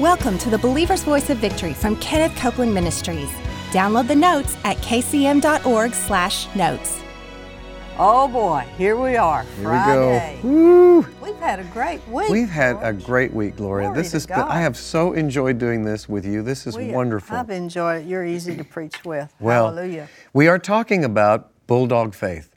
Welcome to the Believer's Voice of Victory from Kenneth Copeland Ministries. Download the notes at kcm.org slash notes. Oh boy, here we are. Here Friday. we go. Woo! We've had a great week. We've had a great week, Gloria. Glory this is been, I have so enjoyed doing this with you. This is We- wonderful. I've enjoyed it. You're easy to preach with. well, Hallelujah. we are talking about bulldog faith.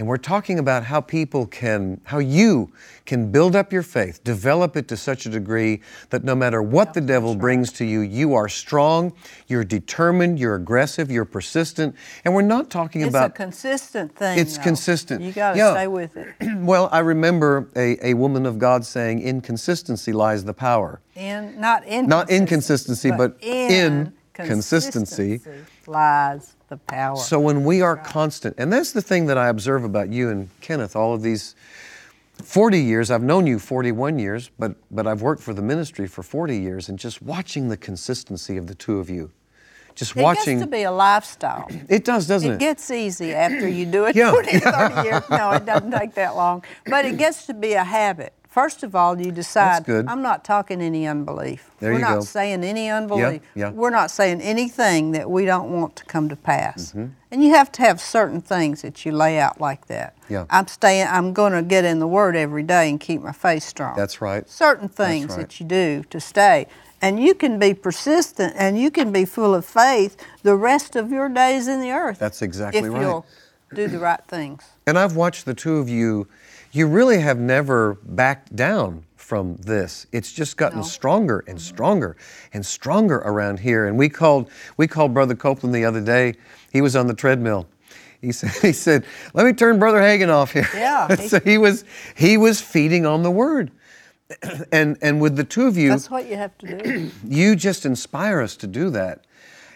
And we're talking about how people can, how you can build up your faith, develop it to such a degree that no matter what the devil brings to you, you are strong, you're determined, you're aggressive, you're persistent. And we're not talking It's about It's a consistent thing. It's though. consistent. You got to Yeah. stay with it. well, I remember a, a woman of God saying, In consistency lies the power. In not in Not inconsistency, but in consistency. consistency lies the power. So when we are constant, and that's the thing that I observe about you and Kenneth, all of these 40 years, I've known you 41 years, but, but I've worked for the ministry for 40 years, and just watching the consistency of the two of you. Just it watching. gets to be a lifestyle. it does, doesn't it? It gets easy after you do it Yeah. 20, 30 years. No, it doesn't take that long. But it gets to be a habit. First of all, you decide. I'm not talking any unbelief. There We're you not go. saying any unbelief. yeah. yeah. We're not saying anything that we don't want to come to pass. Mm-hmm. And you have to have certain things that you lay out like that. Yeah. I'm staying I'm going to get in the word every day and keep my faith strong. That's right. Certain things right. that you do to stay. And you can be persistent and you can be full of faith the rest of your days in the earth. That's exactly if right. you'll do the right things. And I've watched the two of you, you really have never backed down from this. It's just gotten No. Mm-hmm. stronger and stronger and stronger around here. And we called we called Brother Copeland the other day. He was on the treadmill. He said, he said, let me turn Brother Hagin off here. Yeah. so he was he was feeding on the word. And and with the two of you, That's what you have to do. you just inspire us to do that.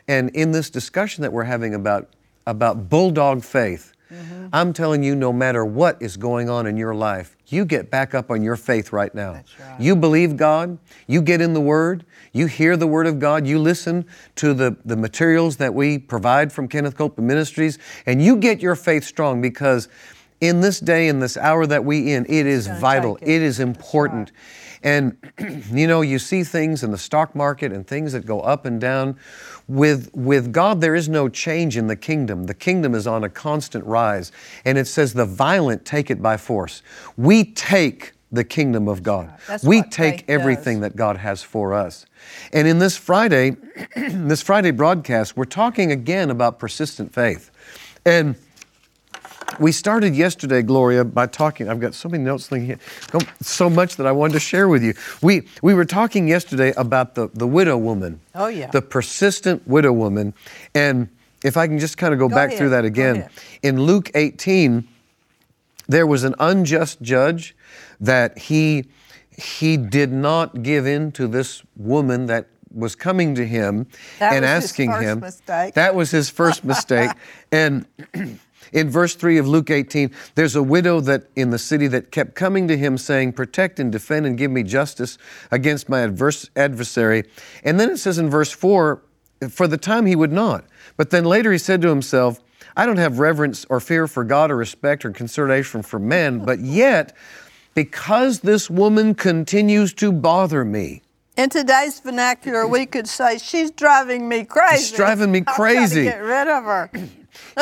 And in this discussion that we're having about, about bulldog faith, Mm-hmm. I'm telling you, no matter what is going on in your life, you get back up on your faith right now. right. You believe God, you get in the Word, you hear the Word of God, you listen to the, the materials that we provide from Kenneth Copeland Ministries, and you get your faith strong because in this day, in this hour that we in, it is vital, it. it is important. And you know, you see things in the stock market and things that go up and down. With with God, there is no change in the kingdom. The kingdom is on a constant rise. And it says, the violent take it by force. We take the kingdom of God. That's we take everything does. that God has for us. And in this Friday, this Friday broadcast, we're talking again about persistent faith. And we started yesterday, Gloria, by talking. I've got so many notes here, so- much that I wanted to share with you. We we were talking yesterday about the, the widow woman. Oh, yeah. The persistent widow woman. And if I can just kind of go, Go back ahead, through that again. In Luke 18, there was an unjust judge that he he did not give in to this woman that was coming to him That and was his asking first him mistake. that was his first mistake and in verse 3 of Luke 18 there's a widow that in the city that kept coming to him saying protect and defend and give me justice against my adverse adversary and then it says in verse 4 for the time he would not but then later he said to himself I don't have reverence or fear for God or respect or consideration for men, but yet, because this woman continues to bother me, In today's vernacular, we could say she's driving me crazy. She's driving me crazy. to get rid of her.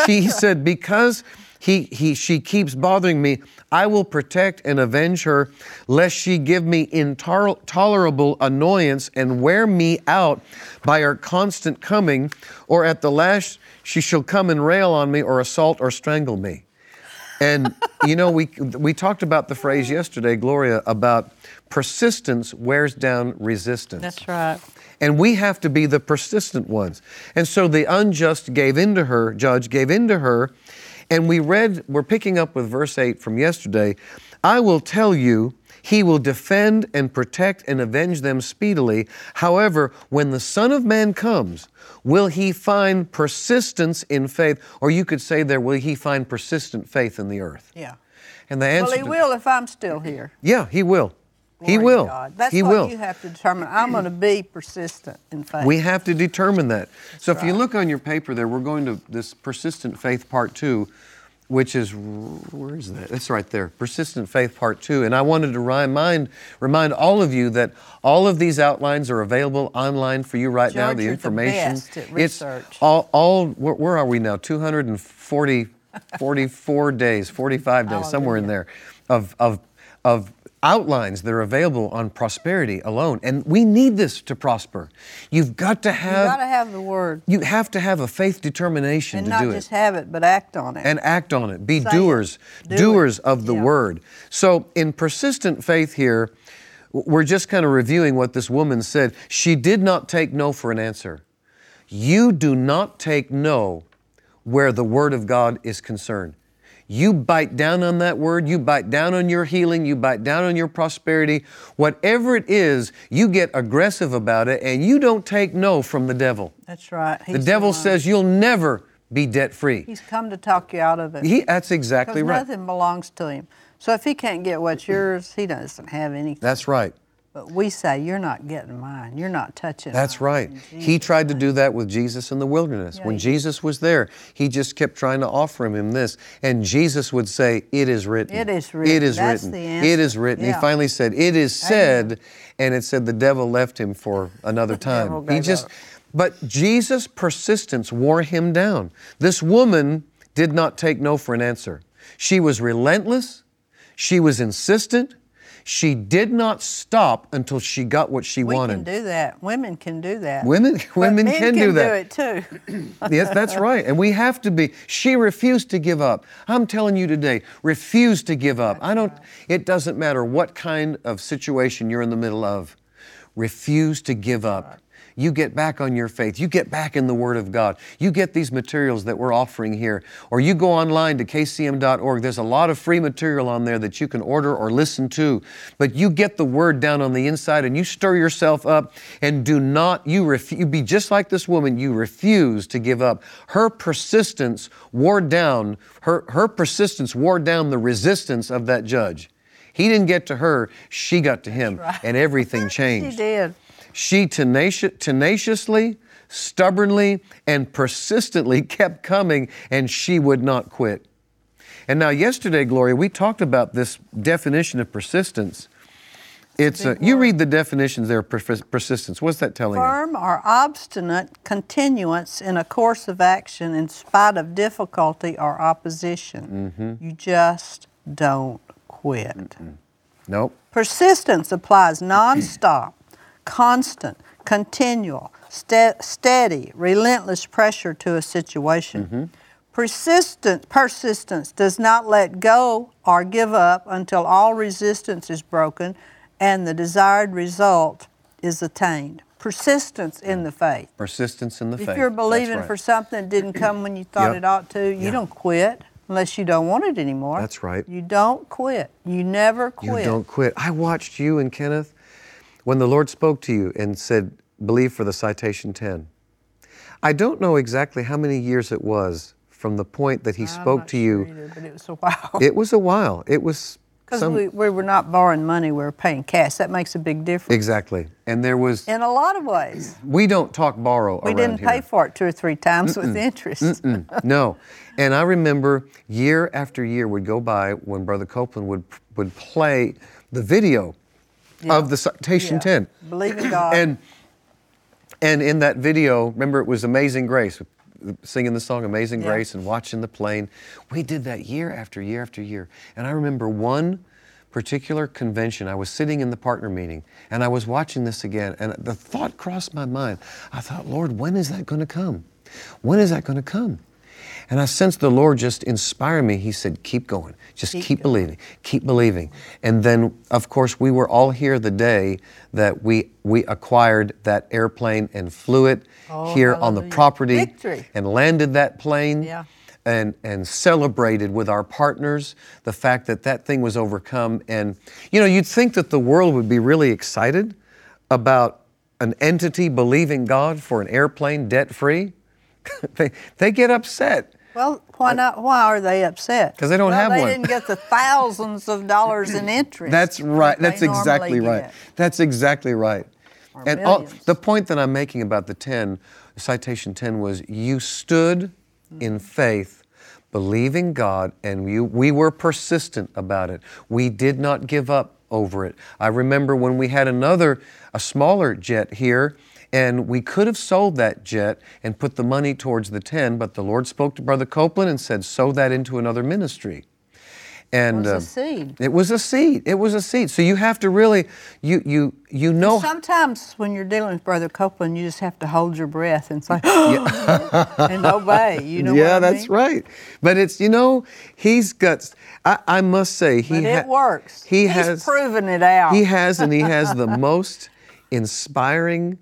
She said, because he, he, she keeps bothering me, I will protect and avenge her, lest she give me intolerable annoyance and wear me out by her constant coming, or at the last she shall come and rail on me, or assault or strangle me. And you know, we we talked about the phrase yesterday, Gloria, about persistence wears down resistance. That's right. And we have to be the persistent ones. And so the unjust gave in to her, judge gave in to her, and we read, we're picking up with verse 8 from yesterday. I will tell you, he will defend and protect and avenge them speedily. However, when the Son of Man comes, will he find persistence in faith? Or you could say there, will he find persistent faith in the earth? Yeah. And the answer Well, he to- will if I'm still here. Yeah, he will. he Glory to will. God. That's he what will. you have to determine. I'm going to be persistent in faith. We have to determine that. so if you look on your paper there, we're going to this persistent faith part two. Which is where is that? It's right there. Persistent faith part 2. And I wanted to remind remind all of you that all of these outlines are available online for you right now. George, The you're the information. best at It's research. all all where, where are we now? 240 44 days, 45 days, somewhere in there of of of outlines that are available on prosperity alone. And we need this to prosper. You've got to have. You have got to have the word. you have to have a faith determination And to not just have it, but act on it. and act on it. Be Say it. doers, it. doers of the Yeah. word. So, in persistent faith here, we're just kind of reviewing what this woman said. She did not take no for an answer. You do not take no where the word of God is concerned. You bite down on that word, you bite down on your healing, you bite down on your prosperity. Whatever it is, you get aggressive about it and you don't take no from the devil. That's right. The devil says you'll never be debt free. He's come to talk you out of it. He, that's exactly right. nothing belongs to him. So if he can't get what's yours, he doesn't have anything. That's right. But we say, You're not getting mine. You're not touching That's mine." right. He tried to do that with Jesus in the wilderness. Yeah, when did. Jesus was there, he just kept trying to offer him this. And Jesus would say, It is written. It is written. It is That's written. It is written. He finally said, It is said. And it said the devil left him for another time. He just, but Jesus' persistence wore him down. This woman did not take no for an answer. She was relentless. She was insistent. She did not stop until she got what she We wanted. can do that. Women can do that. Women- women men can do that. do it too. yes, that's right. And we have to be. She refused to give up. I'm telling you today, refuse to give up. I don't, it doesn't matter what kind of situation you're in the middle of. Refuse to give up. You get back on your faith. You get back in the Word of God. You get these materials that we're offering here. Or you go online to kcm.org. There's a lot of free material on there that you can order or listen to. But you get the Word down on the inside and you stir yourself up and do not, you, ref, you be just like this woman. You refuse to give up. Her persistence wore down, her, her persistence wore down the resistance of that judge. He didn't get to her, she got to him, and everything changed. she did. She tenaci- tenaciously, stubbornly, and persistently kept coming, and she would not quit. And now, yesterday, Gloria, we talked about this definition of persistence. It's a, you read the definitions there pers- persistence. What's that telling you? Firm or obstinate continuance in a course of action in spite of difficulty or opposition. Mm-hmm. You just don't quit. Nope. Persistence applies nonstop, constant, continual, ste- steady, relentless pressure to a situation. Mm-hmm. Persistence, persistence does not let go or give up until all resistance is broken and the desired result is attained. Persistence in mm. the faith. Persistence in the If faith. If you're believing right. for something that didn't come when you thought Yep. it ought to, you Yeah. don't quit unless you don't want it anymore. That's right. You don't quit. You never quit. You don't quit. I watched you and Kenneth when the Lord spoke to you and said, believe for the citation 10. I don't know exactly how many years it was from the point that He I'm spoke to sure you. either, it was a while. It was a while. It was Because we, we were not borrowing money, we were paying cash. That makes a big difference. exactly. And there was, In a lot of ways. we don't talk borrow We didn't here. pay for it two or three times with interest. Mm, no. And I remember year after year would go by when Brother Copeland would would play the video of the citation Yeah. 10. Believe in God. And and in that video, remember it was Amazing Grace, singing the song Amazing Yeah. Grace and watching the plane. We did that year after year after year. And I remember one particular convention, I was sitting in the partner meeting and I was watching this again, and the thought crossed my mind. I thought, Lord, when is that going to come? When is that going to come? And I sensed the Lord just inspire me. He said, Keep going. Just keep, Keep believing. Keep believing. And then, of course, we were all here the day that we, we acquired that airplane and flew it Oh, here on the property Victory. and landed that plane Yeah. and, and celebrated with our partners the fact that that thing was overcome. And, you know, you'd think that the world would be really excited about an entity believing God for an airplane debt free. they, they get upset. Well, why not? Why are they upset? Because they don't Well, have they one. They didn't get the thousands of dollars in interest. That's right. that That's exactly right. get. That's exactly right. Or and all, the point that I'm making about the 10, citation 10 was you stood in faith believing God, and we, we were persistent about it. We did not give up over it. I remember when we had another, a smaller jet here, and we could have sold that jet and put the money towards the 10, but the Lord spoke to Brother Copeland and said, sow that into another ministry. And It was a uh, seed. It was a seed. It was a seed. So you have to really, you you you know. Sometimes when you're dealing with Brother Copeland, you just have to hold your breath and say, and obey. You know yeah, that's mean? right. But it's you know he's got. I, I must say he But it ha- works. He He's has proven it out. He has, and he has the most inspiring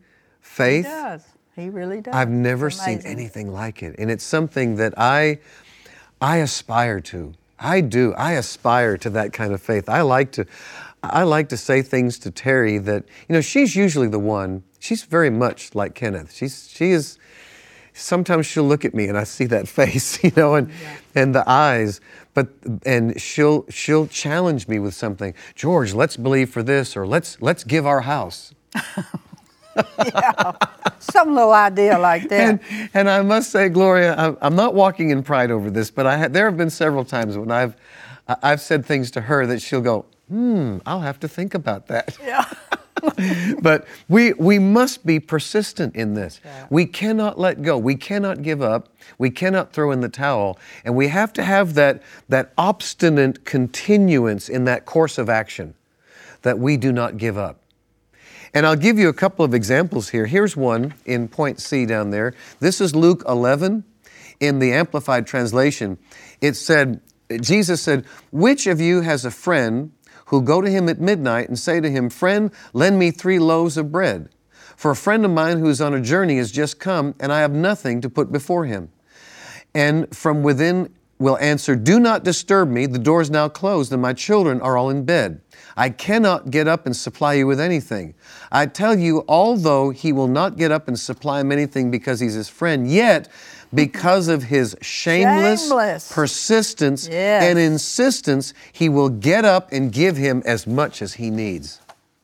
He faith. does. He really does. I've never seen anything like it, and it's something that I, I aspire to. I do. I aspire to that kind of faith. I like to, I like to say things to Terry that you know she's usually the one. She's very much like Kenneth. She's she is. Sometimes she'll look at me and I see that face, you know, and and the eyes. But and she'll she'll challenge me with something. George, let's believe for this, or let's let's give our house. Some little idea like that. And, and I must say, Gloria, I'm, I'm not walking in pride over this, but I had, there have been several times when I've, I've said things to her that she'll go, hmm, I'll have to think about that. yeah. but we, we must be persistent in this. We cannot let go. We cannot give up. We cannot throw in the towel. And we have to have that, that obstinate continuance in that course of action that we do not give up. And I'll give you a couple of examples here. Here's one in point C down there. This is Luke 11 in the Amplified Translation. It said, Jesus said, Which of you has a friend who'll go to him at midnight and say to him, Friend, lend me three loaves of bread? For a friend of mine who's on a journey has just come, and I have nothing to put before him. And from within will answer, Do not disturb me. The door is now closed, and my children are all in bed. I cannot get up and supply you with anything. I tell you, although he will not get up and supply him anything because he's his friend, yet because of his shameless, Shameless. persistence Yes. and insistence, he will get up and give him as much as he needs.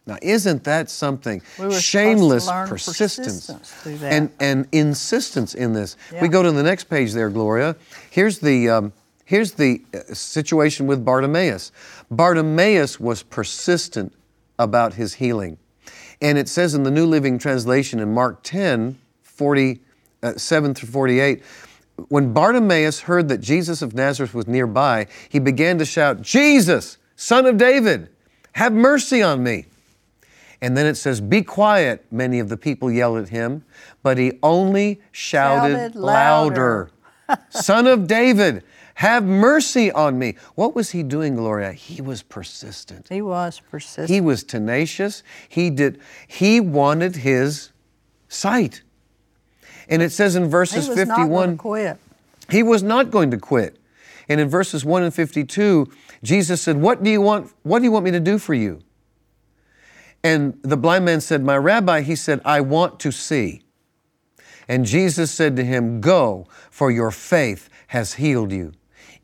Now, isn't that something? We were supposed to Shameless persistence, persistence that. and and insistence in this. We go to the next page there, Gloria. Here's the um, here's the uh, situation with Bartimaeus. Bartimaeus was persistent about his healing, and it says in the New Living Translation in Mark 10, 47 uh, through 48. When Bartimaeus heard that Jesus of Nazareth was nearby, he began to shout, Jesus, son of David, have mercy on me. And then it says, Be quiet, many of the people yelled at him, but he only shouted, Shouted louder. louder. Son of David, have mercy on me. What was he doing, Gloria? He was persistent. He was persistent. He was tenacious. He did he wanted his sight. And it says in verses He was not going 51 to quit. he was not going to quit. And in verses 1 and 52, Jesus said, "What do you want what do you want me to do for you?" And the blind man said, "My rabbi," he said, "I want to see." And Jesus said to him, "Go, for your faith has healed you."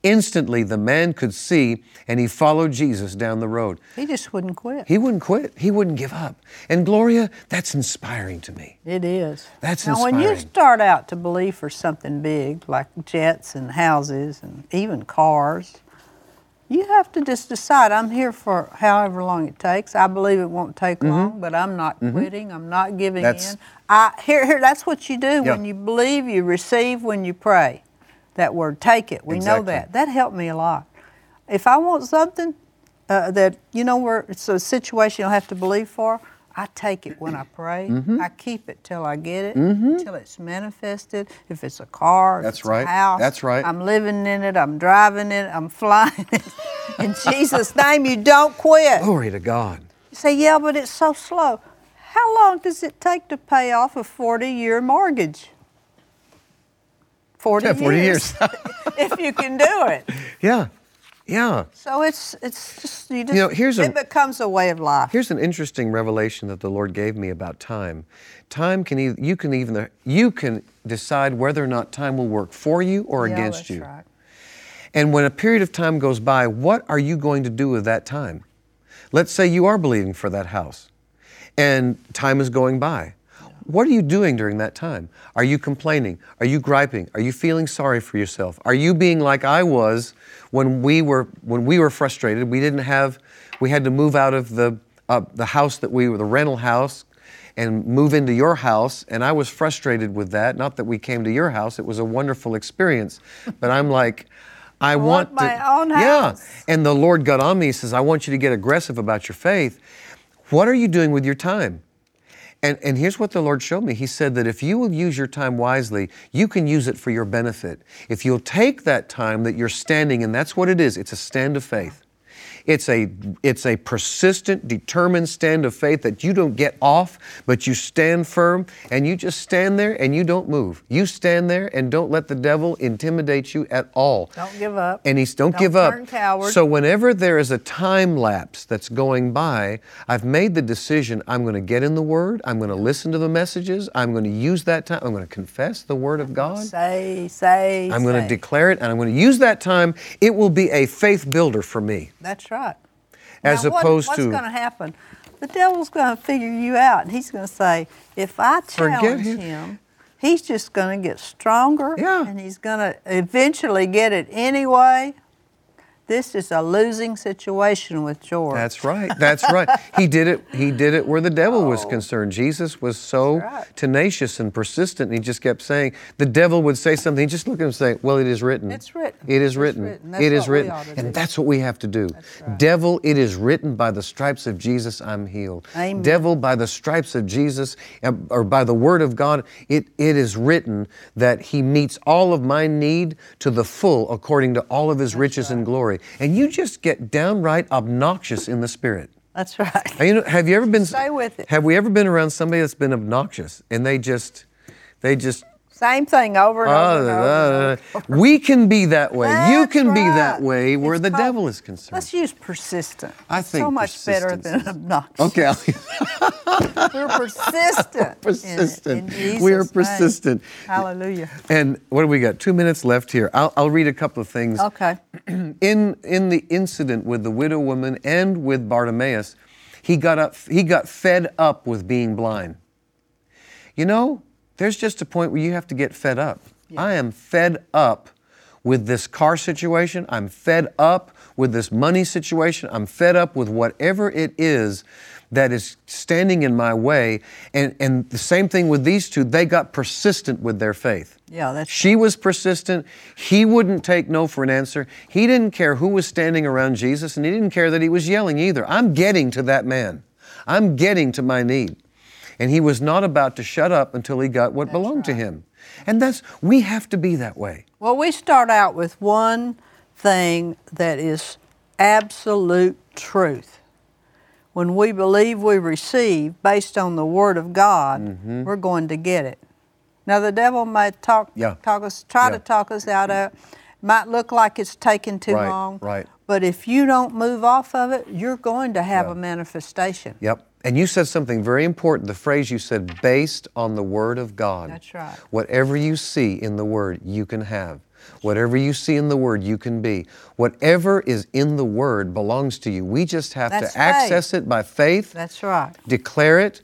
Instantly the man could see and he followed Jesus down the road. He just wouldn't quit. He wouldn't quit. He wouldn't give up. And Gloria, that's inspiring to me. It is. That's inspiring. now, when you start out to believe for something big, like jets and houses and even cars, you have to just decide I'm here for however long it takes. I believe it won't take long, but I'm not quitting. I'm not giving Mm-hmm. That's- in. I here here that's what you do Yeah. when you believe, you receive when you pray. That word, take it. We know that. That helped me a lot. If I want something uh, that you know where it's a situation you'll have to believe for, I take it when I pray. Mm-hmm. I keep it till I get it, till it's manifested. If it's a car, if That's it's right. a house, That's right. I'm living in it. I'm driving it. I'm flying it. in Jesus' name, you don't quit. Glory to God. You say, yeah, but it's so slow. How long does it take to pay off a 40-year mortgage? 40 Yeah, 40 years. if you can do it. Yeah. Yeah. So it's it's just you just know, here's a- it becomes a way of life. Here's an interesting revelation that the Lord gave me about time. Time can either, you can even you can decide whether or not time will work for you or Yeah, against that's you. Right. And when a period of time goes by, what are you going to do with that time? Let's say you are believing for that house and time is going by. What are you doing during that time? Are you complaining? Are you griping? Are you feeling sorry for yourself? Are you being like I was when we were when we were frustrated? We didn't have we had to move out of the uh, the house that we were the rental house and move into your house and I was frustrated with that. Not that we came to your house. It was a wonderful experience. But I'm like I, want want, to my own Yeah. And the Lord got on me. He says, I want you to get aggressive about your faith. What are you doing with your time? And, and here's what the Lord showed me. He said that if you will use your time wisely, you can use it for your benefit. If you'll take that time that you're standing, and that's what it is, it's a stand of faith. It's a, it's a persistent, determined stand of faith that you don't get off, but you stand firm and you just stand there and you don't move. You stand there and don't let the devil intimidate you at all. Don't give up. And he's don't, Don't give up. coward. So whenever there is a time lapse that's going by, I've made the decision I'm going to get in the Word. I'm going to listen to the messages. I'm going to use that time. I'm going to confess the Word of God. Say, say, I'm going to declare it, and I'm going to use that time. It will be a faith builder for me. That's right. As Now, what- what's to- going to happen? The devil's going to figure you out, and he's going to say, if I challenge him. him, he's just going to get stronger, Yeah. and he's going to eventually get it anyway. This is a losing situation with George. That's right. That's right. He did it. He did it where the devil was concerned. Jesus was so Oh. Right. tenacious and persistent. And he just kept saying, the devil would say something. He'd just look at him and say, "Well, it is written. It's written. It is It's written. written. It is written." And that's what we have to do. Devil, it is written. By the stripes of Jesus, I'm healed. Amen. Devil, by the stripes of Jesus, uh, or by the word of God, it, it is written that He meets all of my need to the full, according to all of His riches and glory. And you just get downright obnoxious in the spirit. That's right. You know, have you ever been? Stay with it. Have we ever been around somebody that's been obnoxious and they just, they just. Same thing over and uh, over and over. and uh, over. we can be that way. you That's can be that way where It's the called- devel is concerned. Let's use persistent. I think so much better than obnoxious. Okay, We're persistent. Persistent. in We are name. persistent. Hallelujah. and what do we got? Two minutes left here. I'll, I'll read a couple of things. Okay. in in the incident with the widow woman and with Bartimaeus, he got up he got fed up with being blind. You know, there's just a point where you have to get fed up. I am fed up with this car situation. I'm fed up with this money situation. I'm fed up with whatever it is that is standing in my way. And, and the same thing with these two, they got persistent with their faith. Yeah, that's She was persistent. He wouldn't take no for an answer. He didn't care who was standing around Jesus, and he didn't care that he was yelling either. I'm getting to that man. I'm getting to my need. And he was not about to shut up until he got what belonged to him. And that's, we have to be that way. Well, we start out with one thing that is absolute truth. When we believe we receive based on the Word of God, mm-hmm. we're going to get it. Now, the devil might talk, Yeah. talk us, try Yeah. to talk us out of it. Might look like it's taking too Right, long. right. But if you don't move off of it, you're going to have Yeah. a manifestation. Yep. And you said something very important. The phrase you said, based on the Word of God. That's right. Whatever you see in the Word, you can have. Whatever you see in the Word, you can be. Whatever is in the Word belongs to you. We just have That's to access it by faith, That's right. declare it,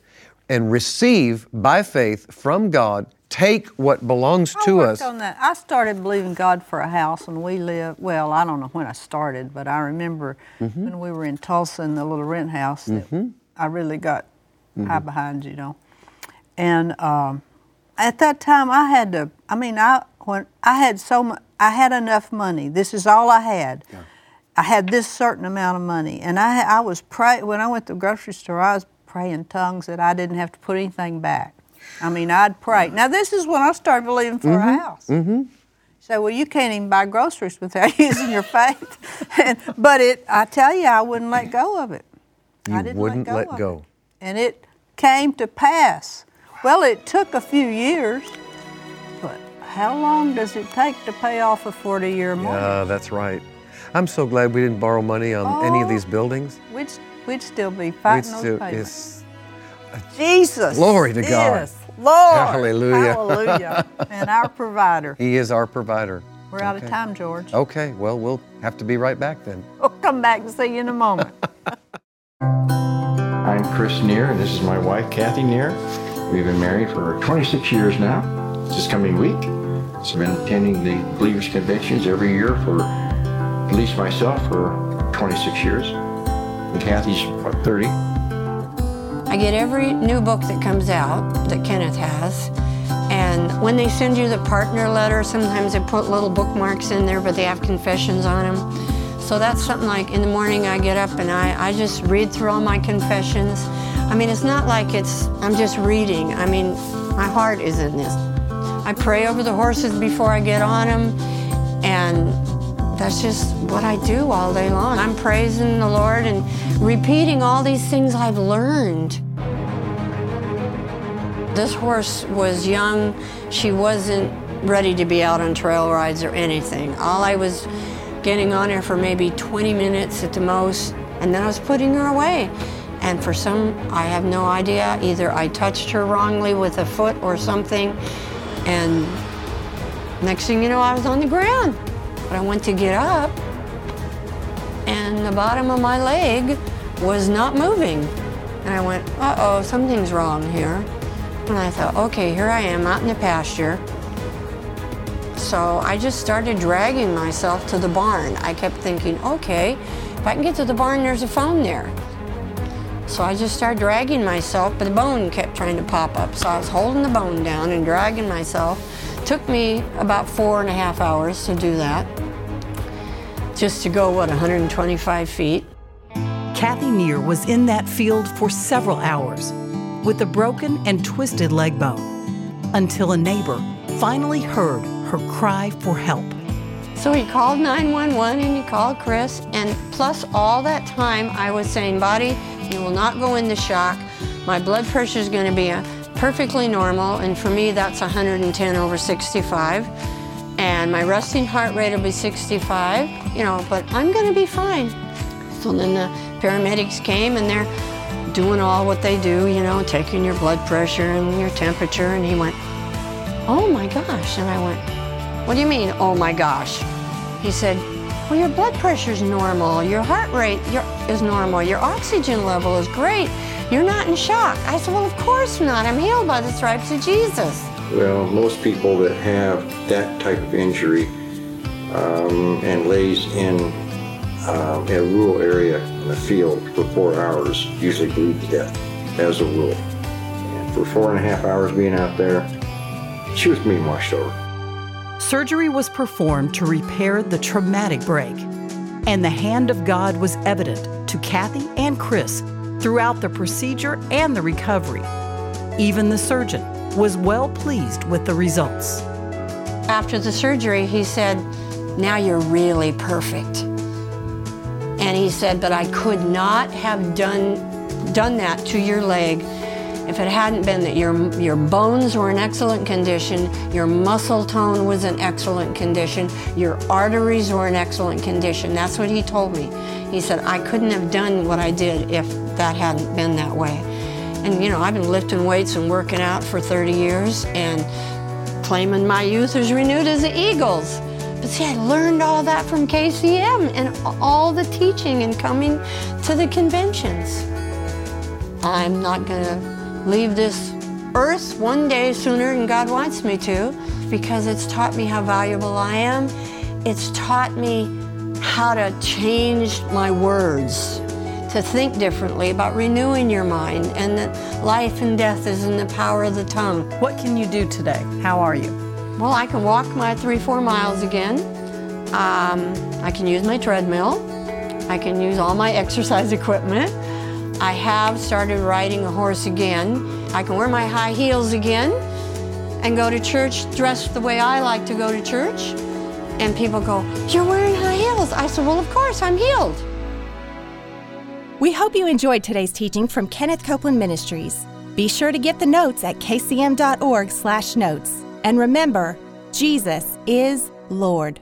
and receive by faith from God. Take what belongs I to us. on that. I started believing God for a house, and we lived. Well, I don't know when I started, but I remember Mm-hmm. when we were in Tulsa in the little rent house. That I really got Mm-hmm. high behind, you know. And um, at that time, I had to. I mean, I when I had so much, I had enough money. This is all I had. I had this certain amount of money, and I I was pray when I went to the grocery store. I was praying tongues that I didn't have to put anything back. I mean, I'd pray. Mm-hmm. Now this is when I started believing for a mm-hmm. house. Mm-hmm. So, well, you can't even buy groceries without using your faith. and, but it, I tell you, I wouldn't let go of it. I You didn't wouldn't let go. let go. It. And it came to pass. Well, it took a few years, but how long does it take to pay off a 40 year mortgage? Yeah, that's right. I'm so glad we didn't borrow money on any of Oh. these buildings. We'd, we'd still be We'd fighting those still- payments. Uh, Jesus. Glory to God. Is Lord. Hallelujah. Hallelujah. and our provider. he is our provider. We're out of time, George. Okay, well, we'll have to be right back then. We'll come back and see you in a moment. I'm Chris Neer, and this is my wife, Kathy Neer. We've been married for 26 years now. This coming week. So I've been attending the Believers Conventions every year for at least myself for 26 years. And Kathy's what, 30. I get every new book that comes out that Kenneth has. And when they send you the partner letter, sometimes they put little bookmarks in there, but they have confessions on them. So that's something like in the morning I get up and I, I just read through all my confessions. I mean, it's not like it's, I'm just reading. I mean, my heart is in this. I pray over the horses before I get on them, and that's just what I do all day long. I'm praising the Lord and repeating all these things I've learned. This horse was young. She wasn't ready to be out on trail rides or anything. All I was getting on her for maybe 20 minutes at the most, and then I was putting her away. And for some, I have no idea, either I touched her wrongly with a foot or something, and next thing you know, I was on the ground. But I went to get up, and the bottom of my leg was not moving. And I went, uh oh, something's wrong here. And I thought, okay, here I am out in the pasture. So I just started dragging myself to the barn. I kept thinking, okay, if I can get to the barn, there's a phone there. So I just started dragging myself, but the bone kept trying to pop up. So I was holding the bone down and dragging myself. Took me about four and a half hours to do that. Just to go, what, 125 feet. Kathy Neer was in that field for several hours with a broken and twisted leg bone until a neighbor finally heard her cry for help. So he called 911 and he called Chris, and plus all that time I was saying, Body, you will not go into shock. My blood pressure is going to be a perfectly normal, and for me, that's 110 over 65. And my resting heart rate will be 65, you know, but I'm to be fine. So then the paramedics came and they're doing all what they do, you know, taking your blood pressure and your temperature. And he went, Oh my gosh. And I went, What do you mean, oh my gosh? He said, Well, your blood pressure's normal, your heart rate is normal, your oxygen level is great. You're not in shock. I said, Well, of course not. I'm healed by the stripes of Jesus. Well, most people that have that type of injury um, and lays in um, a rural area in a field for four hours usually bleed to death, as a rule. And for four and a half hours being out there, she was being washed over. Surgery was performed to repair the traumatic break, and the hand of God was evident to Kathy and Chris throughout the procedure and the recovery. Even the surgeon was well pleased with the results. After the surgery, he said, Now you're really perfect. And he said, But I could not have done, done that to your leg if it hadn't been that your, your bones were in excellent condition, your muscle tone was in excellent condition, your arteries were in excellent condition. That's what he told me. He said, I couldn't have done what I did if that hadn't been that way. And you know, I've been lifting weights and working out for 30 years and claiming my youth is renewed as the eagles. But see, I learned all that from KCM and all the teaching and coming to the conventions. I'm not going to leave this earth one day sooner than God wants me to because it's taught me how valuable I am. It's taught me how to change my words, to think differently about renewing your mind, and that life and death is in the power of the tongue. What can you do today? How are you? Well, I can walk my three, four miles again. Um, I can use my treadmill. I can use all my exercise equipment. I have started riding a horse again. I can wear my high heels again and go to church dressed the way I like to go to church. And people go, You're wearing high heels. I said, Well, of course, I'm healed. We hope you enjoyed today's teaching from Kenneth Copeland Ministries. Be sure to get the notes at kcm.org/notes. And remember, Jesus is Lord.